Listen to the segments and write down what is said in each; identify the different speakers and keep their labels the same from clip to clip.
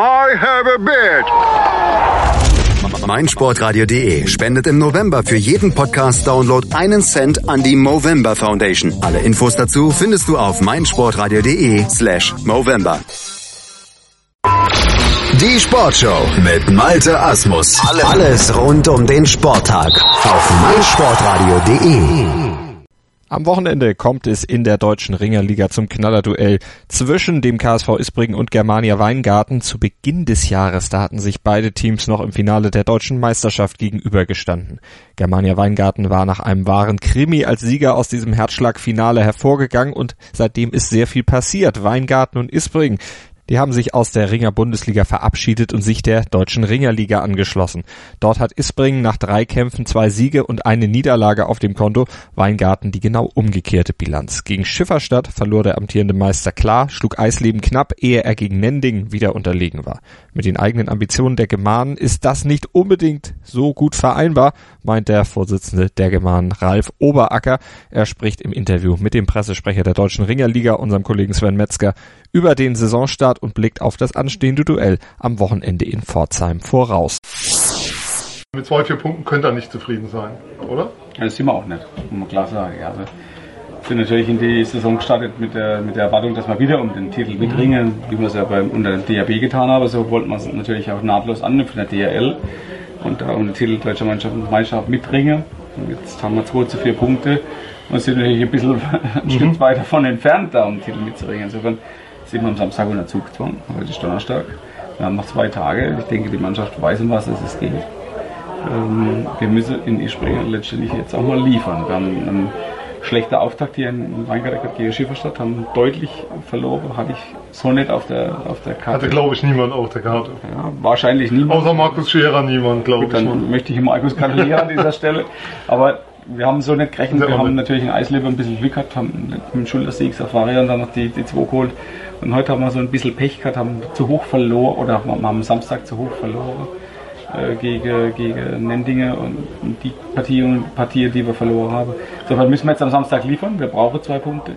Speaker 1: I have a bitch.
Speaker 2: meinsportradio.de spendet im November für jeden Podcast-Download einen Cent an die Movember Foundation. Alle Infos dazu findest du auf meinsportradio.de slash Movember. Die Sportshow mit Malte Asmus. Alles rund um den Sporttag auf meinsportradio.de.
Speaker 3: Am Wochenende kommt es in der deutschen Ringerliga zum Knallerduell zwischen dem KSV Isbringen und Germania Weingarten. Zu Beginn des Jahres, da hatten sich beide Teams noch im Finale der deutschen Meisterschaft gegenübergestanden. Germania Weingarten war nach einem wahren Krimi als Sieger aus diesem Herzschlagfinale hervorgegangen und seitdem ist sehr viel passiert. Weingarten und Isbringen, die haben sich aus der Ringer Bundesliga verabschiedet und sich der deutschen Ringerliga angeschlossen. Dort hat Isbringen nach drei Kämpfen zwei Siege und eine Niederlage auf dem Konto. Weingarten die genau umgekehrte Bilanz. Gegen Schifferstadt verlor der amtierende Meister klar, schlug Eisleben knapp, ehe er gegen Nending wieder unterlegen war. Mit den eigenen Ambitionen der Gemanen ist das nicht unbedingt so gut vereinbar, meint der Vorsitzende der Gemanen Ralf Oberacker. Er spricht im Interview mit dem Pressesprecher der Deutschen Ringerliga, unserem Kollegen Sven Metzger, über den Saisonstart und blickt auf das anstehende Duell am Wochenende in Pforzheim voraus.
Speaker 4: Mit zwei, vier Punkten könnt ihr nicht zufrieden sein, oder?
Speaker 5: Das sind wir auch nicht, muss man klar sagen. Also sind natürlich in die Saison gestartet mit der, mit der Erwartung, dass wir wieder um den Titel mitringen, wie wir es ja beim, unter dem DRB getan haben. So wollten wir es natürlich auch nahtlos anknüpfen, der DRL und da um den Titel Deutscher Mannschaft und Meisterschaft mitringen. Und jetzt haben wir 2 zu 4 Punkte und sind natürlich ein bisschen ein mhm. Stück weit davon entfernt, da um den Titel mitzuringen. Insofern sind wir am Samstag unter Zugzwang. Heute ist Donnerstag. Wir haben noch zwei Tage. Ich denke, die Mannschaft weiß, um was es geht. Ähm, wir müssen in Ispringen letztendlich jetzt auch mal liefern. Wir haben einen schlechten Auftakt hier in Weingarten gegen Schifferstadt, haben deutlich verloren. Hatte ich so nicht auf der, auf der Karte.
Speaker 4: Hatte, glaube ich, niemand auf der Karte.
Speaker 5: Ja, wahrscheinlich niemand.
Speaker 4: Außer Markus Scherer niemand, glaube ich.
Speaker 5: Dann mal. möchte ich Markus gratulieren an dieser Stelle. Aber wir haben so nicht gerechnet. Wir haben natürlich in Eisleber ein bisschen Glück gehabt, haben mit dem Schultersieg Safari und dann noch die, die zwei geholt. Und heute haben wir so ein bisschen Pech gehabt, haben zu hoch verloren oder haben am Samstag zu hoch verloren äh, gegen, gegen Nendinge und, und die Partie und Partie, die wir verloren haben. Insofern müssen wir jetzt am Samstag liefern. Wir brauchen zwei Punkte.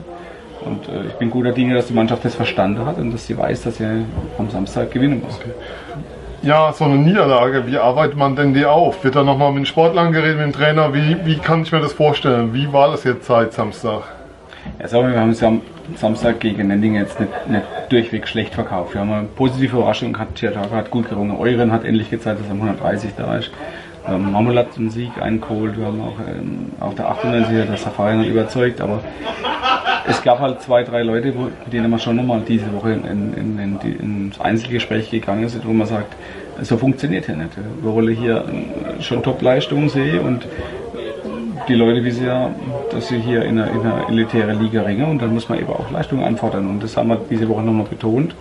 Speaker 5: Und äh, ich bin guter Dinge, dass die Mannschaft das verstanden hat und dass sie weiß, dass sie am Samstag gewinnen muss. Okay.
Speaker 4: Ja, so eine Niederlage, wie arbeitet man denn die auf? Wird da nochmal mit den Sportlern geredet, mit dem Trainer? Wie, wie kann ich mir das vorstellen? Wie war das jetzt seit Samstag?
Speaker 5: Ja, sagen wir, wir haben es am Samstag gegen Nending jetzt nicht, nicht durchweg schlecht verkauft. Wir haben eine positive Überraschung gehabt. Tiertag hat gut gerungen. Euren hat endlich gezeigt, dass er 130 da ist. Ähm, Marmol einen Sieg eingeholt. Wir haben auch ähm, auf der 98er das Safari noch überzeugt. Aber es gab halt zwei, drei Leute, wo, mit denen man schon nochmal diese Woche in, in, in, in, ins Einzelgespräch gegangen ist, wo man sagt, so funktioniert hier nicht. Wir wollen hier schon Top-Leistungen sehen und die Leute wissen ja, dass sie hier in einer, in einer elitären Liga ringen und dann muss man eben auch Leistungen anfordern und das haben wir diese Woche nochmal betont.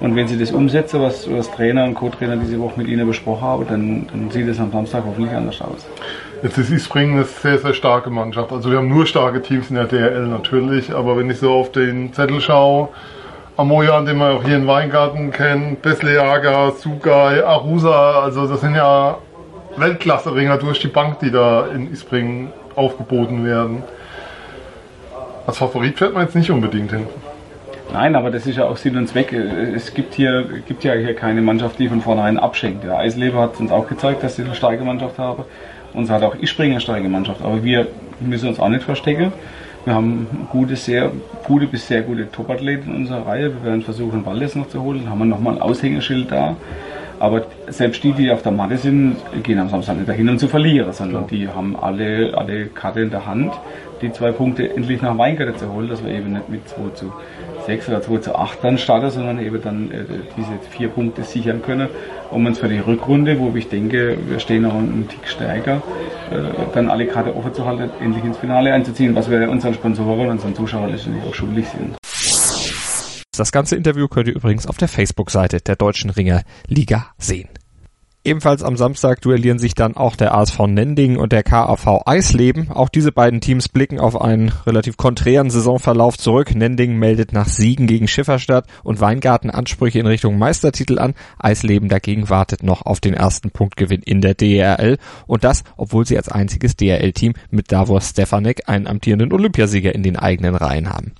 Speaker 5: Und wenn sie das umsetzen, was, was Trainer und Co-Trainer diese Woche mit ihnen besprochen haben, dann, dann sieht es am Samstag hoffentlich anders aus.
Speaker 4: Jetzt ist Ispringen eine sehr, sehr starke Mannschaft. Also wir haben nur starke Teams in der DRL natürlich, aber wenn ich so auf den Zettel schaue, Amoyan, den man auch hier in Weingarten kennt, Besleaga, Sugai, Arusa, also das sind ja Weltklasse-Ringer durch die Bank, die da in Ispringen aufgeboten werden. Als Favorit fährt man jetzt nicht unbedingt hin.
Speaker 5: Nein, aber das ist ja auch Sinn und Zweck. Es gibt hier gibt ja hier keine Mannschaft, die von vornherein abschenkt. Der Eisleber hat uns auch gezeigt, dass sie eine starke Mannschaft haben. Uns hat auch Ispringen eine starke Mannschaft. Aber wir müssen uns auch nicht verstecken. Wir haben gute, sehr gute bis sehr gute Topathleten in unserer Reihe. Wir werden versuchen, Wallis noch zu holen. Dann haben wir nochmal ein Aushängeschild da. Aber selbst die, die auf der Matte sind, gehen am Samstag nicht dahin, um zu verlieren, sondern die haben alle, alle Karte in der Hand, die zwei Punkte endlich nach Weingarten zu holen, dass wir eben nicht mit 2 zu 6 oder 2 zu 8 dann starten, sondern eben dann äh, diese vier Punkte sichern können, um uns für die Rückrunde, wo ich denke, wir stehen noch einen Tick stärker, äh, dann alle Karte offen zu halten, endlich ins Finale einzuziehen, was wir unseren Sponsoren und unseren Zuschauern letztendlich auch schuldig sind.
Speaker 3: Das ganze Interview könnt ihr übrigens auf der Facebook-Seite der Deutschen Ringer Liga sehen. Ebenfalls am Samstag duellieren sich dann auch der ASV Nending und der KAV Eisleben. Auch diese beiden Teams blicken auf einen relativ konträren Saisonverlauf zurück. Nending meldet nach Siegen gegen Schifferstadt und Weingarten Ansprüche in Richtung Meistertitel an. Eisleben dagegen wartet noch auf den ersten Punktgewinn in der DRL und das, obwohl sie als einziges DRL-Team mit Davos Stefanek einen amtierenden Olympiasieger in den eigenen Reihen haben.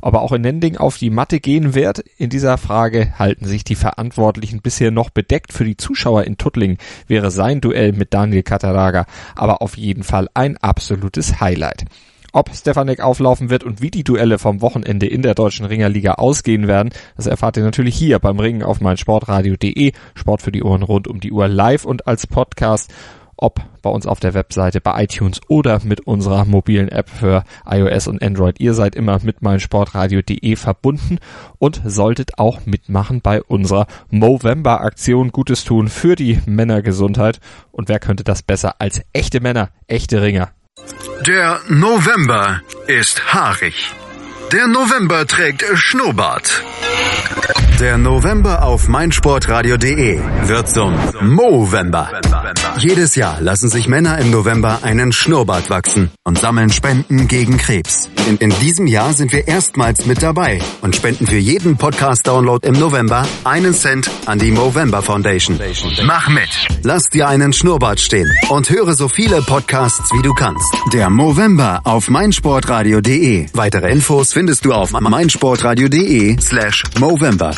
Speaker 3: Ob er auch in Nending auf die Matte gehen wird, in dieser Frage halten sich die Verantwortlichen bisher noch bedeckt. Für die Zuschauer in Tuttling wäre sein Duell mit Daniel Kataraga aber auf jeden Fall ein absolutes Highlight. Ob Stefanek auflaufen wird und wie die Duelle vom Wochenende in der deutschen Ringerliga ausgehen werden, das erfahrt ihr natürlich hier beim Ringen auf meinsportradio.de. Sport für die Ohren rund um die Uhr live und als Podcast ob bei uns auf der Webseite, bei iTunes oder mit unserer mobilen App für iOS und Android. Ihr seid immer mit meinsportradio.de verbunden und solltet auch mitmachen bei unserer Movember Aktion Gutes tun für die Männergesundheit. Und wer könnte das besser als echte Männer, echte Ringer?
Speaker 2: Der November ist haarig. Der November trägt Schnurrbart. Der November auf meinsportradio.de wird zum Movember. Jedes Jahr lassen sich Männer im November einen Schnurrbart wachsen und sammeln Spenden gegen Krebs. In, in diesem Jahr sind wir erstmals mit dabei und spenden für jeden Podcast-Download im November einen Cent an die Movember Foundation. Mach mit! Lass dir einen Schnurrbart stehen und höre so viele Podcasts wie du kannst. Der Movember auf meinsportradio.de. Weitere Infos findest du auf meinsportradio.de slash Movember.